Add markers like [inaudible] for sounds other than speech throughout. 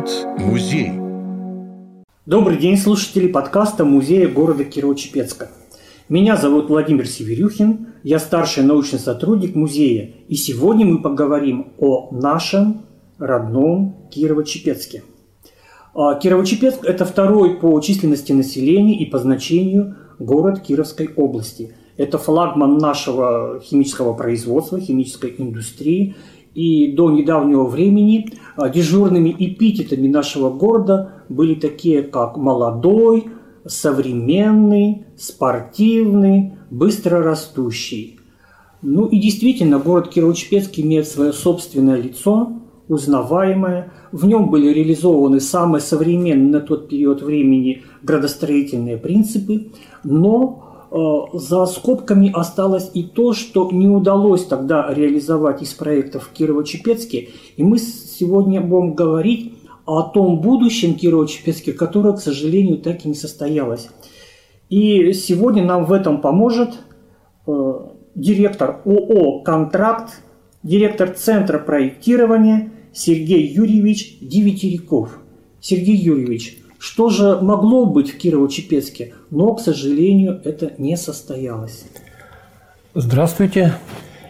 Говорит музей. Добрый день, слушатели подкаста музея города Кирово-Чепецка. Меня зовут Владимир Северюхин, я старший научный сотрудник музея, и сегодня мы поговорим о нашем родном Кирово-Чепецке. А, Кирово-Чепецк – это второй по численности населения и по значению город Кировской области. Это флагман нашего химического производства, химической индустрии. И до недавнего времени а, дежурными эпитетами нашего города были такие, как «молодой», «современный», «спортивный», «быстро растущий». Ну и действительно, город Кирово-Чепецк имеет свое собственное лицо, узнаваемое. В нем были реализованы самые современные на тот период времени градостроительные принципы, но за скобками осталось и то, что не удалось тогда реализовать из проектов Кирово-Чепецке. И мы сегодня будем говорить о том будущем Кирово-Чепецке, которое, к сожалению, так и не состоялось. И сегодня нам в этом поможет э, директор ООО «Контракт», директор Центра проектирования Сергей Юрьевич Девятиряков. Сергей Юрьевич, что же могло быть в Кирово-Чепецке, но, к сожалению, это не состоялось. Здравствуйте.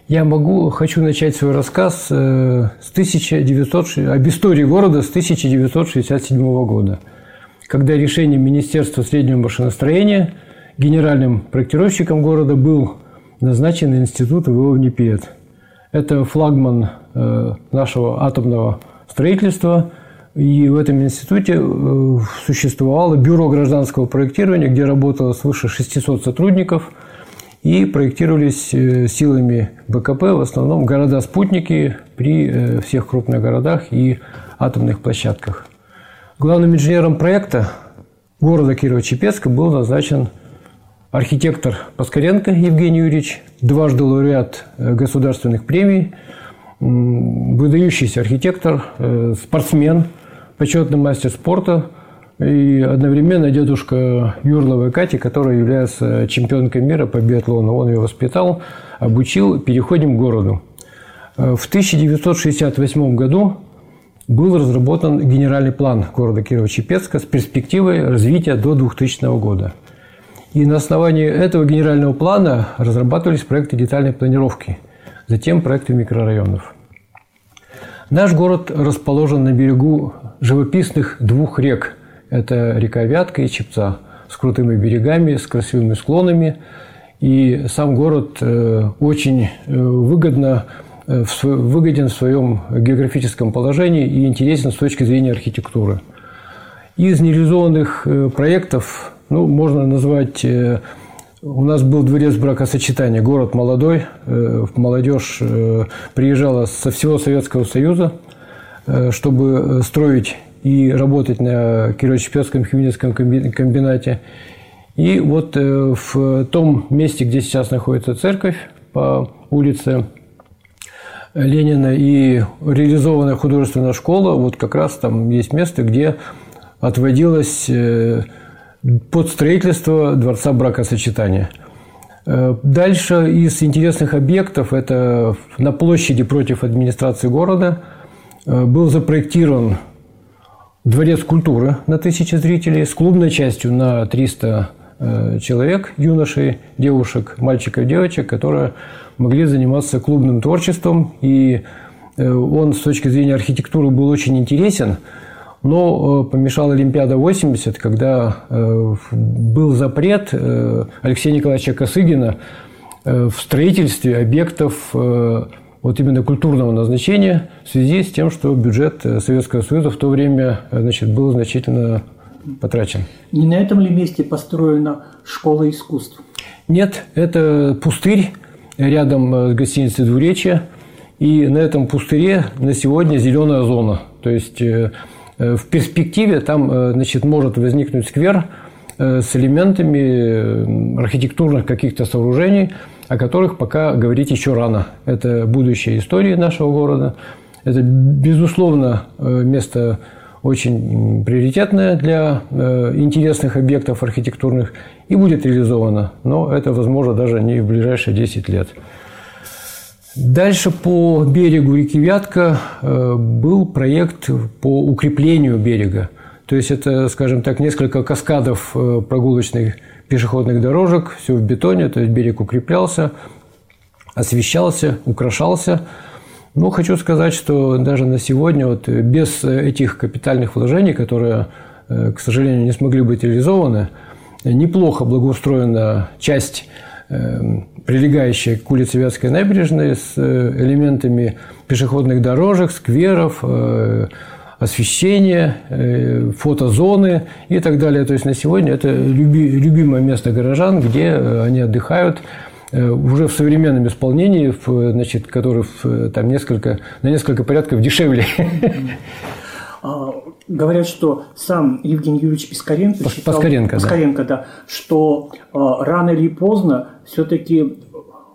Я могу, хочу начать свой рассказ э, с 1900, об истории города с 1967 года, когда решением Министерства среднего машиностроения генеральным проектировщиком города был назначен институт ВО НИПЕД. Это флагман э, нашего атомного строительства – и в этом институте э, существовало бюро гражданского проектирования, где работало свыше 600 сотрудников, и проектировались э, силами БКП в основном города-спутники при э, всех крупных городах и атомных площадках. Главным инженером проекта города Кирово-Чепецка был назначен архитектор Паскаренко Евгений Юрьевич, дважды лауреат государственных премий, выдающийся архитектор, спортсмен – почетный мастер спорта и одновременно дедушка Юрловой Кати, которая является чемпионкой мира по биатлону. Он ее воспитал, обучил. Переходим к городу. В 1968 году был разработан генеральный план города Кирово-Чепецка с перспективой развития до 2000 года. И на основании этого генерального плана разрабатывались проекты детальной планировки, затем проекты микрорайонов – Наш город расположен на берегу живописных двух рек. Это река Вятка и Чепца с крутыми берегами, с красивыми склонами. И сам город э, очень э, выгодно э, выгоден в своем географическом положении и интересен с точки зрения архитектуры. Из нереализованных проектов ну, можно назвать у нас был дворец бракосочетания, город молодой, э, молодежь э, приезжала со всего Советского Союза, э, чтобы строить и работать на Кирово-Чепецком химическом комбинате. И вот в том месте, где сейчас находится церковь по улице Ленина и реализованная художественная школа, вот как раз там есть место, где отводилась под строительство дворца бракосочетания. Э, дальше из интересных объектов это на площади против администрации города э, был запроектирован дворец культуры на тысячи зрителей с клубной частью на 300 э, человек, юношей, девушек, мальчиков, девочек, которые могли заниматься клубным творчеством. И он с точки зрения архитектуры был очень интересен – но э, помешала Олимпиада 80, когда э, был запрет э, Алексея Николаевича Косыгина в строительстве объектов вот именно культурного назначения в связи с тем, что бюджет Советского Союза в то время значит, был значительно потрачен. Не на этом ли месте построена школа искусств? Нет, это пустырь рядом с гостиницей «Двуречье». И на этом пустыре на сегодня зеленая зона. То есть в перспективе там э, значит, может возникнуть сквер э, с элементами архитектурных каких-то сооружений, о которых пока говорить еще рано. Это будущее истории нашего города. Это, безусловно, место очень приоритетное для интересных объектов архитектурных и будет реализовано. Но это возможно даже не в ближайшие 10 лет. Дальше по берегу реки Вятка э, был проект по укреплению берега. То есть это, скажем так, несколько каскадов э, прогулочных пешеходных дорожек, все в бетоне, то есть берег укреплялся, освещался, украшался. Но хочу сказать, что даже на сегодня вот без этих капитальных вложений, которые, к сожалению, не смогли быть реализованы, неплохо благоустроена часть прилегающая к улице Вятской набережной с э, элементами пешеходных дорожек, скверов, э, освещения, э, фотозоны и так далее. То есть на сегодня это любимое место горожан, где они отдыхают уже в современном исполнении, значит, который там несколько, на несколько порядков дешевле. [laughs] А, говорят, что сам Евгений Юрьевич Пискаренко считал, Паскаренко, Паскаренко, да. да, что а, рано или поздно все-таки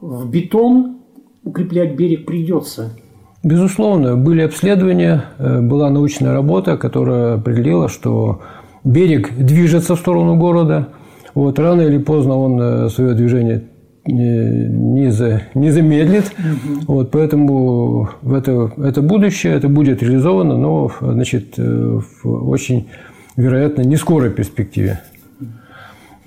в бетон укреплять берег придется. Безусловно, были обследования, э, была научная работа, которая определила, что берег движется в сторону города. Вот, рано или поздно он э, свое движение не, за, не замедлит. Угу. Вот, поэтому это, это будущее, это будет реализовано, но значит, э, в очень, вероятно, не скорой перспективе.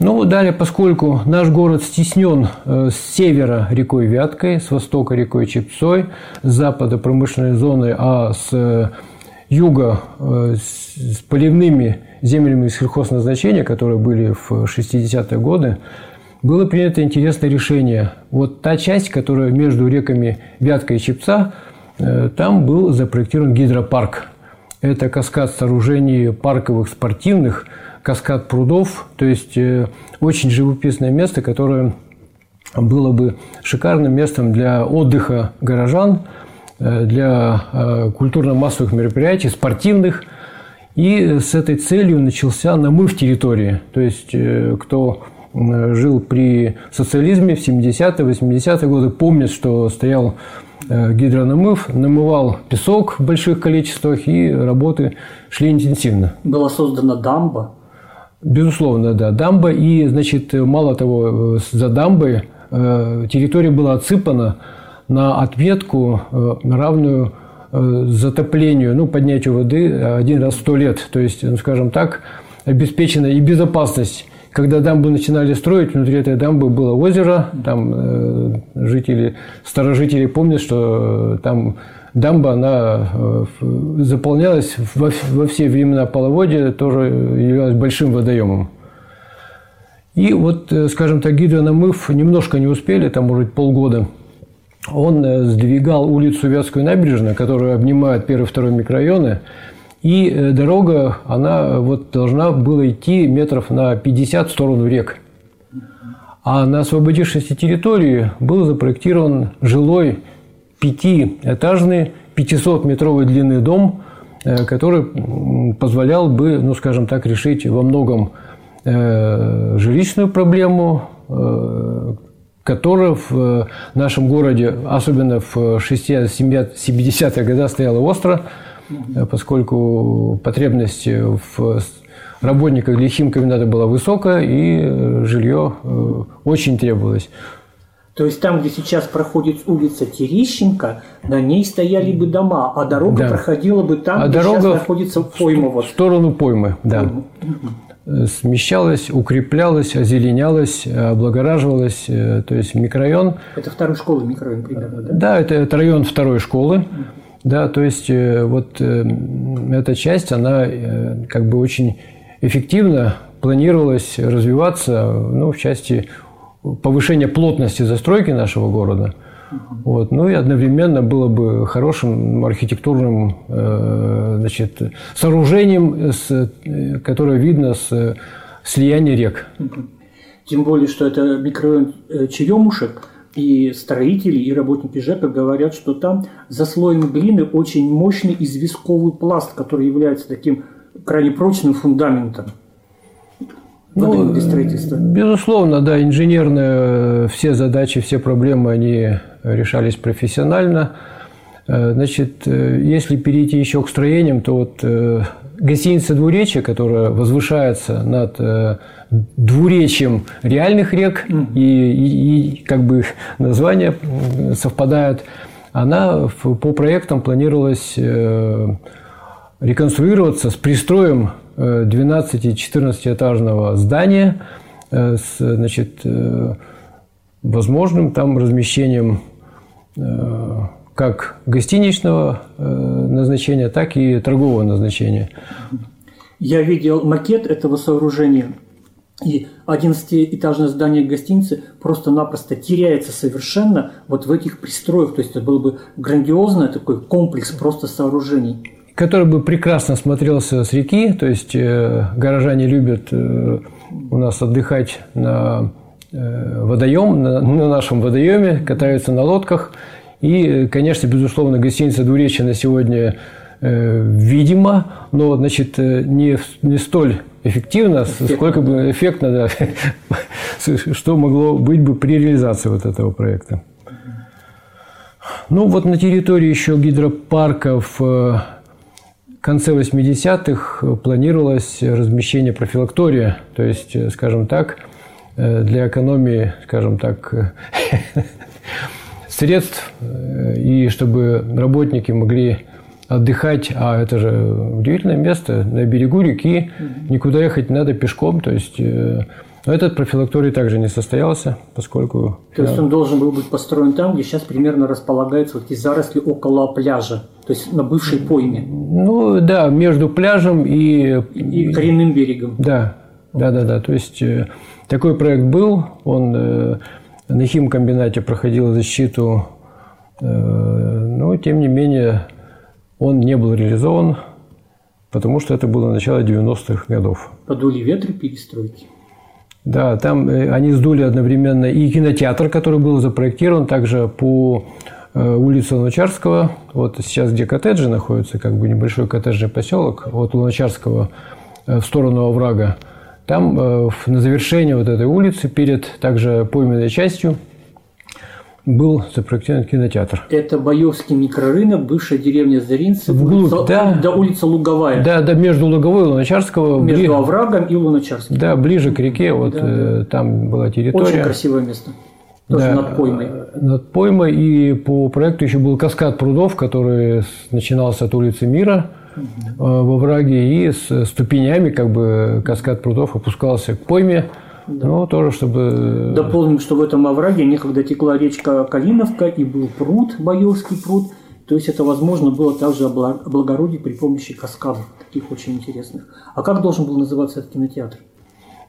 Ну, далее, поскольку наш город стеснен э, с севера рекой Вяткой, с востока рекой Чепцой, с запада промышленной зоны, а с э, юга с поливными землями сельхозназначения, которые были в 60-е годы, было принято интересное решение. Вот та часть, которая между реками Вятка и Чепца, э, там был запроектирован гидропарк. Это каскад сооружений парковых, спортивных, каскад прудов, то есть э, очень живописное место, которое было бы шикарным местом для отдыха горожан, э, для культурно-массовых мероприятий, спортивных. И с этой целью начался намыв территории. То есть, кто жил при социализме в 70-е, 80-е годы, помнит, что стоял э, гидронамыв, намывал песок в больших количествах, и работы шли интенсивно. Была создана дамба? Безусловно, да, дамба. И, значит, мало того, э, за дамбой э, территория была отсыпана на отметку, равную затоплению, ну, поднятию воды один раз в сто лет. То есть, ну, скажем так, обеспечена и безопасность когда дамбу начинали строить, внутри этой дамбы было озеро, там э, жители, старожители помнят, что э, там дамба, она э, заполнялась во, во все времена половодья, тоже являлась большим водоемом. И вот, скажем так, гидронамыв немножко не успели, там, может быть, полгода. Он сдвигал улицу Вятскую набережную, которая обнимает первый и второй микрорайоны, и э, дорога, она вот должна была идти метров на 50 в сторону рек. А на освободившейся территории был запроектирован жилой пятиэтажный 500-метровой длины дом, э, который позволял бы, ну, скажем так, решить во многом э, жилищную проблему, которая в нашем городе, особенно в 60-70-е годы, стояла остро. Э, поскольку потребность в работниках для химкомбината была высокая, и э, жилье э, очень требовалось. То есть там, где сейчас проходит улица Терещенко, на ней стояли бы дома, а дорога да. проходила бы там, а где дорога сейчас находится пойма. В сторону поймы, да. Угу. Смещалась, укреплялась, озеленялась, облагораживалась. То есть микрорайон... Это второй школы микрорайон примерно, да? Да, это, это район второй школы. Угу. Да, то есть э, вот э, эта часть, она э, как бы очень эффективно планировалась развиваться ну, в части повышения плотности застройки нашего города. Вот. Ну и одновременно было бы хорошим архитектурным значит, сооружением, с, которое видно с слияния рек. Тем более, что это микрорайон Черемушек – и строители, и работники ЖЭКа говорят, что там за слоем глины очень мощный известковый пласт, который является таким крайне прочным фундаментом. Ну, строительства. Безусловно, да, инженерные все задачи, все проблемы, они решались профессионально. Значит, если перейти еще к строениям, то вот гостиница «Двуречье», которая возвышается над двуречием реальных рек, и, и, и как бы названия совпадают, она по проектам планировалась реконструироваться с пристроем 12-14 здания э, с значит, э, возможным там размещением э, как гостиничного назначения, так и торгового назначения. Я видел макет этого сооружения, и 11-этажное здание гостиницы просто-напросто теряется совершенно вот в этих пристроях. То есть это был бы грандиозный такой комплекс просто сооружений который бы прекрасно смотрелся с реки. То есть э, горожане любят э, у нас отдыхать на э, водоем, на, на нашем водоеме, катаются на лодках. И, конечно, безусловно, гостиница «Двуречье» на сегодня э, видимо, но, значит, не, не столь эффективно, эффектно, сколько бы эффектно, да, [laughs] что могло быть бы при реализации вот этого проекта. Ну, вот на территории еще гидропарков конце 80-х планировалось размещение профилактория, то есть, э, скажем так, э, для экономии, скажем так, [laughs] средств, э, и чтобы работники могли отдыхать, а это же удивительное место, на берегу реки, никуда ехать не надо пешком, то есть но этот профилакторий также не состоялся, поскольку... То есть он должен был быть построен там, где сейчас примерно располагаются вот эти заросли около пляжа, то есть на бывшей пойме. Ну да, между пляжем и... И коренным берегом. Да, да, да, да. То есть э, такой проект был, он э, на химкомбинате проходил защиту, э, но тем не менее он не был реализован, потому что это было начало 90-х годов. Подули ветры перестройки. Да, там э, они сдули одновременно и кинотеатр, который был запроектирован также по э, улице Луначарского. Вот сейчас, где коттеджи находятся, как бы небольшой коттеджный поселок, от Луначарского в сторону оврага. Там на завершении вот этой улицы, перед также пойменной частью, был запроектирован кинотеатр. Это Боевский микрорынок, бывшая деревня Заринцы, Вглубь, улица, да. до улицы Луговая. Да, да, между Луговой и Луначарского. Между ближе, оврагом и Луначарским. Да, ближе к реке, вот да, э, там была территория. Очень красивое место. Тоже да, над поймой. Над поймой. И по проекту еще был каскад прудов, который начинался от улицы Мира. Во враге и с ступенями, как бы каскад прудов опускался к пойме. Да. Ну, тоже, чтобы... Дополним, что в этом овраге некогда текла речка Калиновка и был пруд, Боевский пруд. То есть это возможно было также облагородить при помощи каскадов, таких очень интересных. А как должен был называться этот кинотеатр?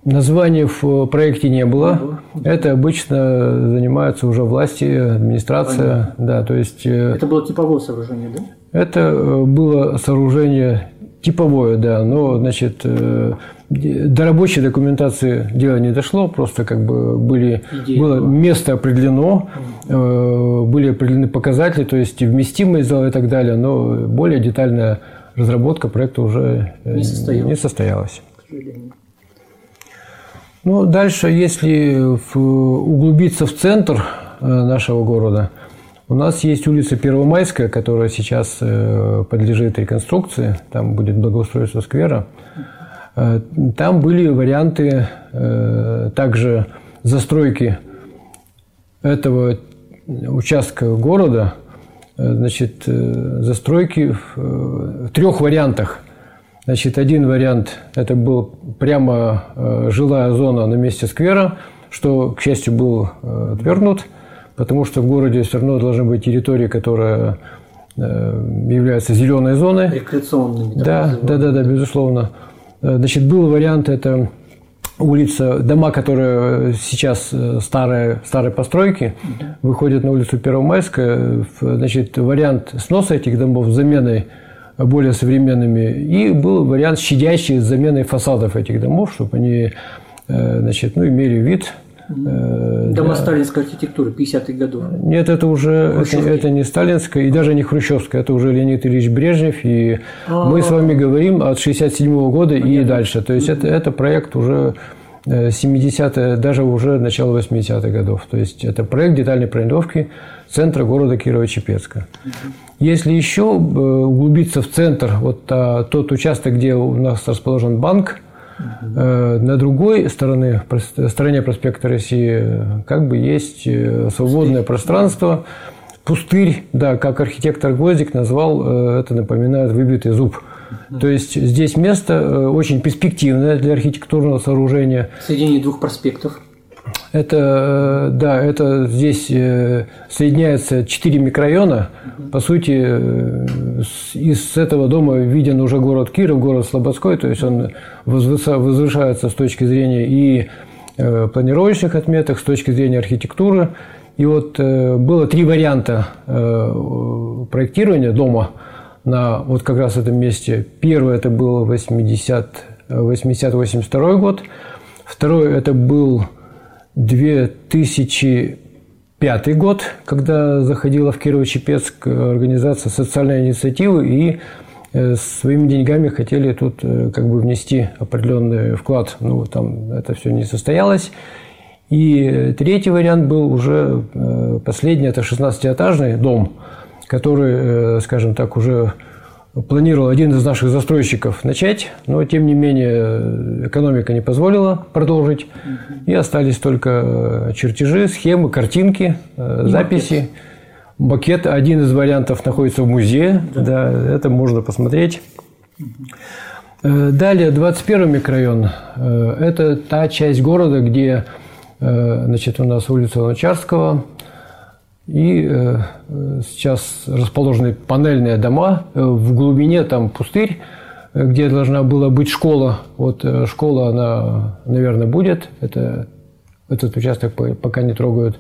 Названия в проекте не было. Это обычно занимаются уже власти, администрация. Понятно. Да, то есть... Э, это было типовое сооружение, да? Это э, было сооружение типовое, да, но, значит, э, до рабочей документации дело не дошло, просто как бы были, было место определено, э, были определены показатели, то есть вместимость зала и так далее, но более детальная разработка проекта уже не состоялась. Не состоялась. Ну, дальше, если углубиться в центр нашего города, у нас есть улица Первомайская, которая сейчас подлежит реконструкции, там будет благоустройство сквера. Э, там были варианты э, также застройки этого участка города, э, значит, застройки в трех вариантах. Значит, один вариант – это был прямо жилая зона на месте сквера, что, к счастью, был отвергнут, потому что в городе все равно должна быть территория, которая является зеленой зоной. Рекреационными. Да, да, да, да, безусловно. Э, значит, был вариант, это улица, дома, которые сейчас э, старые, старые постройки, выходят на улицу Первомайская. Значит, вариант сноса этих домов с заменой более современными. И был вариант щадящий с заменой фасадов этих домов, чтобы они э, значит, ну, имели вид Э, Дома да. сталинской архитектуры 50-х годов. Нет, это уже это, это не сталинская и даже не хрущевская, это уже Леонид Ильич Брежнев. И А-а-а. мы с вами говорим от 67 года Понятно. и дальше. То есть это, это проект уже 70-е, даже уже начало 80-х годов. То есть это проект детальной планировки центра города Кирово-Чепецка. Если еще углубиться в центр, вот тот участок, где у нас расположен банк, на другой стороне, стороне проспекта России как бы есть свободное пространство, пустырь, да, как архитектор Гвоздик назвал, это напоминает выбитый зуб. То есть здесь место очень перспективное для архитектурного сооружения. Соединение двух проспектов. Это, да, это здесь соединяется четыре микрорайона. По сути, из этого дома виден уже город Киров, город Слободской, то есть он возвышается с точки зрения и планировочных отметок, с точки зрения архитектуры. И вот э, было три варианта э, проектирования дома на вот как раз этом месте. Первый это был 80-82 год. Второй это был 2005 год, когда заходила в Кирово-Чепецк организация социальной инициативы и э, своими деньгами хотели тут как бы внести определенный вклад. Ну, там это все не состоялось. И третий вариант был уже э, последний, это 16-этажный дом, который, э, скажем так, уже планировал один из наших застройщиков начать, но тем не менее экономика не позволила продолжить, и остались только чертежи, схемы, картинки, э, записи. Макет один из вариантов находится в музее, да, да это можно посмотреть. Далее, 21 микрорайон. Это та часть города, где Э, значит, у нас улица Луначарского. И э, сейчас расположены панельные дома. Э, в глубине там пустырь, где должна была быть школа. Вот школа, она, наверное, будет. Это, этот участок пока не трогают.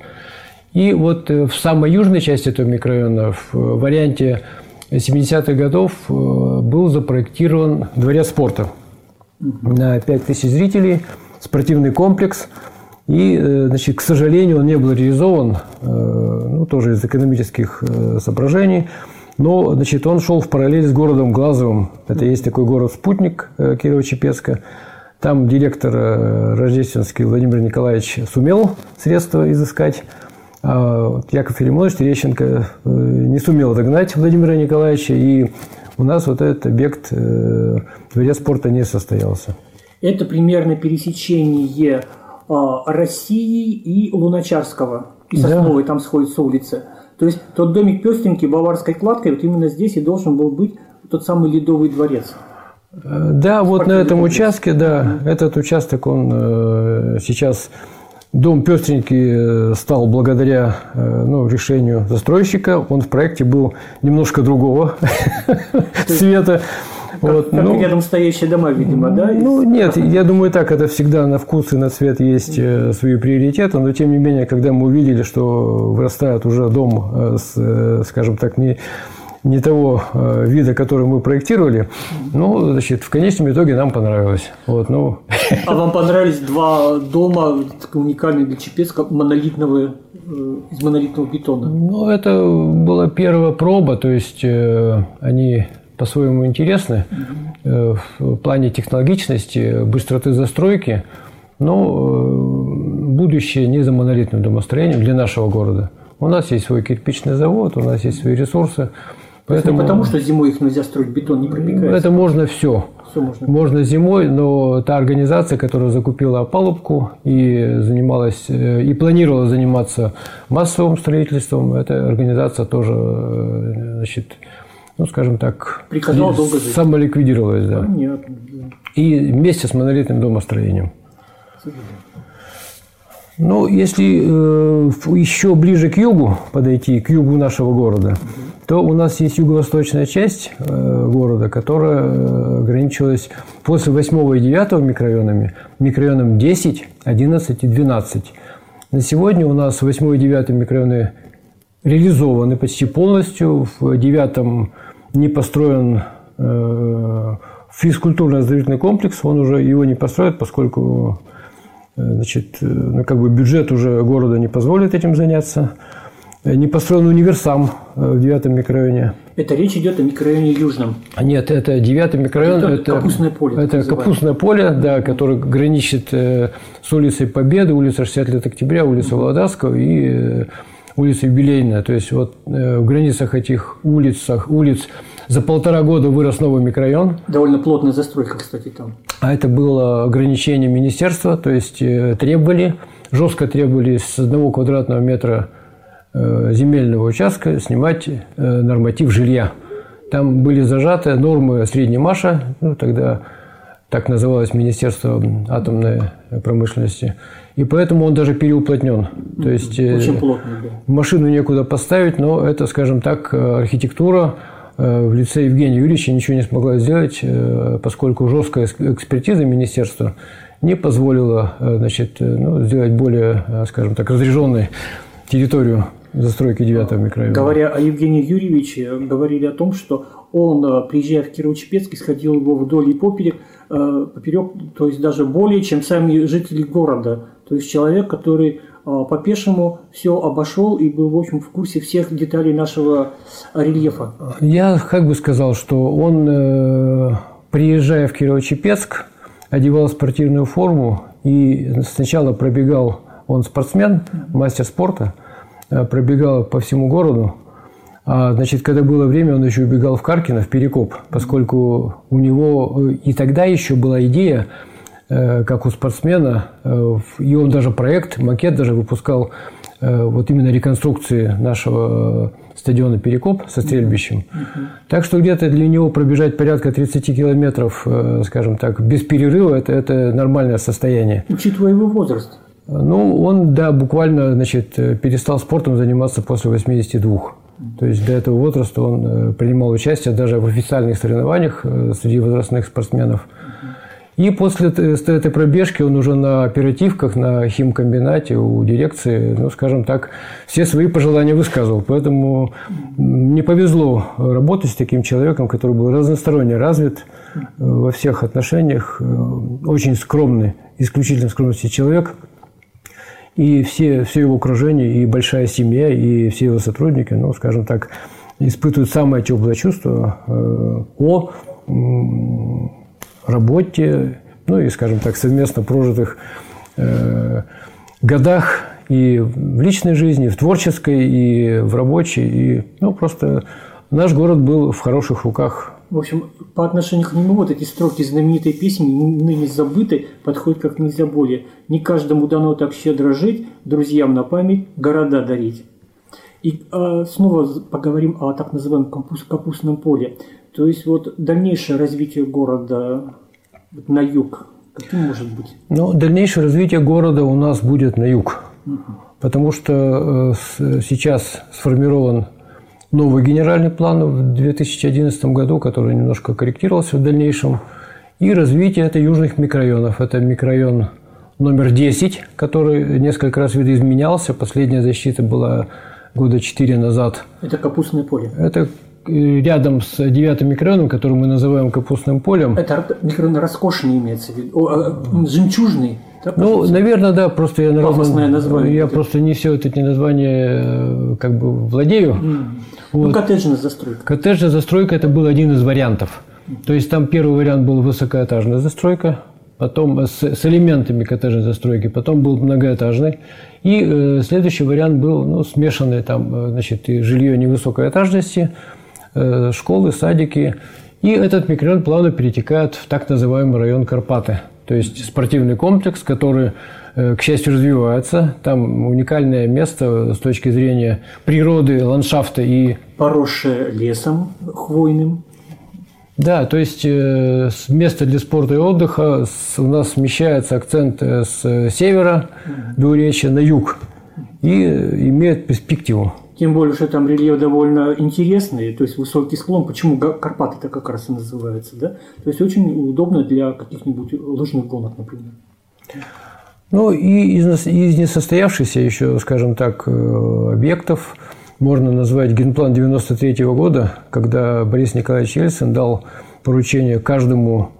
И вот в самой южной части этого микрорайона, в варианте 70-х годов, был запроектирован дворец спорта на 5000 зрителей, спортивный комплекс – и, э, значит, к сожалению, он не был реализован, э, ну, тоже из экономических э, соображений. Но, значит, он шел в параллель с городом Глазовым. Это есть такой город-спутник Кирово-Чепецка. Там директор рождественский Владимир Николаевич сумел средства изыскать. А Яков Филимонович Терещенко не сумел догнать Владимира Николаевича. И у нас вот этот объект дворец спорта не состоялся. Это примерно пересечение России и Луначарского. И Сосновой да. там сходится улица. То есть тот домик пестренький, баварской кладкой, вот именно здесь и должен был быть тот самый Ледовый дворец. Э, да, вот на этом участке, да, этот участок, он э, сейчас Дом пестренький э, стал благодаря ну, решению застройщика. Он в проекте был немножко другого [laughs] цвета. Как, вот, как ну, рядом стоящие дома, видимо, да? Ну, нет, я думаю, так, это всегда на вкус и на цвет есть э, свои приоритеты, но тем не менее, когда мы увидели, что вырастает уже дом э, с, э, скажем так, не не того вида, который мы проектировали, ну, значит, в конечном итоге нам понравилось. Вот, ну. А вам понравились два дома уникальные для Чепецка, монолитного, из монолитного бетона? Ну, это была первая проба, то есть они по-своему интересны э, в плане технологичности, быстроты застройки, но э, будущее не за монолитным домостроением для нашего города. У нас есть свой кирпичный завод, у нас есть свои ресурсы. Поэтому... Не потому, что зимой их нельзя строить, бетон не пробегает. Это можно все. все можно. можно зимой, но та организация, которая закупила опалубку и занималась э, и планировала заниматься массовым строительством, эта организация тоже значит, ну, скажем так, Приказал долго жить. самоликвидировалась, да. Понятно. И вместе с монолитным домостроением. Ну, если э, еще ближе к югу подойти, к югу нашего города, то у нас есть юго-восточная часть э, города, которая э, ограничилась после 8 и 9 микрорайонами, микрорайоном 10, 11 и 12. На сегодня у нас 8 и 9 микрорайоны реализованы почти полностью. В 9 не построен э, физкультурно-оздоровительный комплекс, он уже его не построит, поскольку э, значит, э, ну, как бы бюджет уже города не позволит этим заняться. не построен универсам в девятом микрорайоне. Это речь идет о микрорайоне Южном. Нет, это девятый микрорайон. Это, это капустное поле. Это капустное поле, да, которое граничит с улицей Победы, улицей 60 лет октября, улицей Володарского и улица Юбилейная. То есть вот в границах этих улицах, улиц за полтора года вырос новый микрорайон. Довольно плотная застройка, кстати, там. А это было ограничение министерства, то есть требовали, жестко требовали с одного квадратного метра земельного участка снимать норматив жилья. Там были зажаты нормы средней Маша, ну, тогда так называлось Министерство атомной промышленности. И поэтому он даже переуплотнен. То есть Очень плотный, да. машину некуда поставить, но это, скажем так, архитектура в лице Евгения Юрьевича ничего не смогла сделать, поскольку жесткая экспертиза министерства не позволила значит, ну, сделать более, скажем так, разряженной территорию застройки 9 микрорайона. Говоря о Евгении Юрьевиче, говорили о том, что он, приезжая в Кирово-Чепецк, исходил его вдоль и поперек, поперек, то есть даже более, чем сами жители города. То есть человек, который по пешему все обошел и был, в общем, в курсе всех деталей нашего рельефа. Я как бы сказал, что он, приезжая в Кирово-Чепецк, одевал спортивную форму и сначала пробегал, он спортсмен, мастер спорта, пробегал по всему городу. А, значит, когда было время, он еще убегал в Каркино, в Перекоп, поскольку у него и тогда еще была идея как у спортсмена, и он даже проект, макет даже выпускал вот именно реконструкции нашего стадиона Перекоп со стрельбищем. Так что где-то для него пробежать порядка 30 километров, скажем так, без перерыва, это, это нормальное состояние. Учитывая его возраст. Ну, он, да, буквально, значит, перестал спортом заниматься после 82. То есть до этого возраста он принимал участие даже в официальных соревнованиях среди возрастных спортсменов. И после этой пробежки он уже на оперативках, на химкомбинате у дирекции, ну, скажем так, все свои пожелания высказывал. Поэтому не повезло работать с таким человеком, который был разносторонне развит во всех отношениях, очень скромный, исключительно скромности человек. И все, все его окружение, и большая семья, и все его сотрудники, ну, скажем так, испытывают самое теплое чувство о работе, ну и, скажем так, совместно прожитых э, годах и в личной жизни, и в творческой, и в рабочей. И, ну, просто наш город был в хороших руках. В общем, по отношению к нему вот эти строки знаменитой песни, ныне забыты, подходят как нельзя более. Не каждому дано так щедро жить, друзьям на память города дарить. И э, снова поговорим о так называемом капуст, капустном поле. То есть вот дальнейшее развитие города на юг, каким может быть? Ну, дальнейшее развитие города у нас будет на юг. Угу. Потому что э, сейчас сформирован новый генеральный план в 2011 году, который немножко корректировался в дальнейшем. И развитие это южных микрорайонов. Это микрорайон номер 10, который несколько раз видоизменялся. Последняя защита была года 4 назад. Это капустное поле? Это рядом с девятым микрорайоном, который мы называем капустным полем. Это микрорайон роскошный имеется в виду, О, жемчужный. Да, ну, наверное, да, просто я народном, название. Я просто не все эти названия как бы владею. Mm. Вот. Ну, коттеджная застройка. Коттеджная застройка – это был один из вариантов. То есть там первый вариант был высокоэтажная застройка, потом с, с элементами коттеджной застройки, потом был многоэтажный. И э, следующий вариант был ну, смешанный, там, значит, и жилье невысокой этажности – Э, школы, садики. И этот микрорайон плавно перетекает в так называемый район Карпаты. То есть спортивный комплекс, который, э, к счастью, развивается. Там уникальное место с точки зрения природы, ландшафта и... Поросшее лесом хвойным. Да, то есть э, место для спорта и отдыха у нас смещается акцент с севера Двуречья на юг и имеет перспективу. Тем более, что там рельеф довольно интересный, то есть высокий склон. Почему Карпаты-то как раз и называются, да? То есть очень удобно для каких-нибудь лыжных гонок, например. Ну и из, из несостоявшихся еще, скажем так, э, объектов можно назвать генплан 93 -го года, когда Борис Николаевич Ельцин дал поручение каждому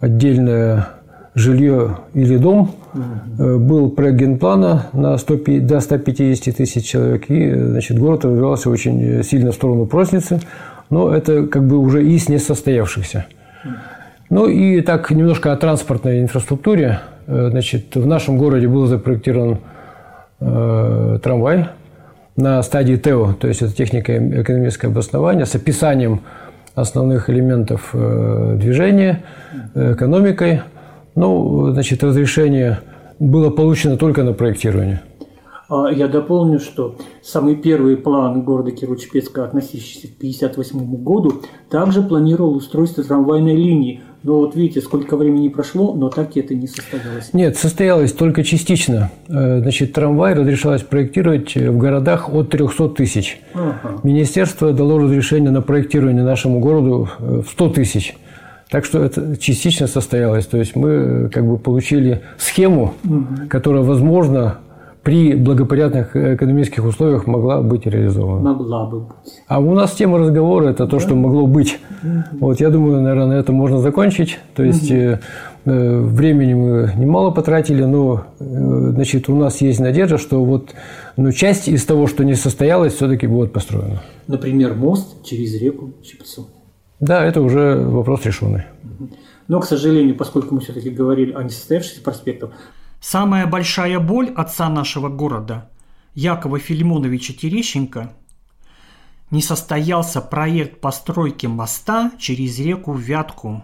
отдельное жилье или дом. Угу. Был проект генплана на 100, до 150 тысяч человек, и значит, город развивался очень сильно в сторону просницы, но это как бы уже из несостоявшихся. Ну и так немножко о транспортной инфраструктуре. Э, значит, в нашем городе был запроектирован э, трамвай на стадии ТЭО, то есть это техника экономическое обоснование с описанием основных элементов э, движения, э, экономикой. Ну, значит, разрешение было получено только на проектирование. А, я дополню, что самый первый план города Кирово-Чепецка, относящийся к 1958 году, также планировал устройство трамвайной линии но вот видите, сколько времени прошло, но так это не состоялось. Нет, состоялось только частично. Э, значит, трамвай разрешалось проектировать в городах от 300 тысяч. Ага. Министерство дало разрешение на проектирование нашему городу в 100 тысяч. Так что это частично состоялось. То есть мы э, как бы получили схему, угу. которая, возможно, при благоприятных экономических условиях могла быть реализована. Могла бы быть. А у нас тема разговора – это то, да. что могло быть. Угу. Вот я думаю, наверное, на этом можно закончить. То есть угу. э, времени мы немало потратили, но э, значит, у нас есть надежда, что вот ну, часть из того, что не состоялось, все-таки будет построена. Например, мост через реку Чепцу. Да, это уже вопрос решенный. Но, к сожалению, поскольку мы все-таки говорили о несостоявшихся проспектах, Самая большая боль отца нашего города, Якова Филимоновича Терещенко, не состоялся проект постройки моста через реку Вятку,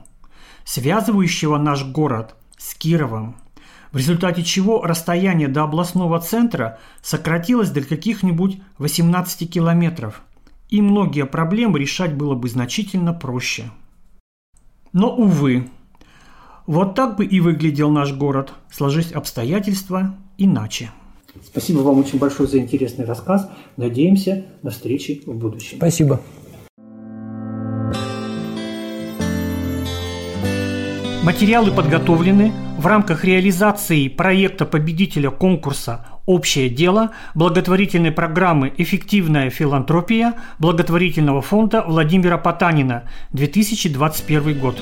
связывающего наш город с Кировом, в результате чего расстояние до областного центра сократилось до каких-нибудь 18 километров, и многие проблемы решать было бы значительно проще. Но, увы, вот так бы и выглядел наш город, сложись обстоятельства иначе. Спасибо вам очень большое за интересный рассказ. Надеемся на встречи в будущем. Спасибо. Материалы подготовлены в рамках реализации проекта победителя конкурса «Общее дело» благотворительной программы «Эффективная филантропия» благотворительного фонда Владимира Потанина 2021 год.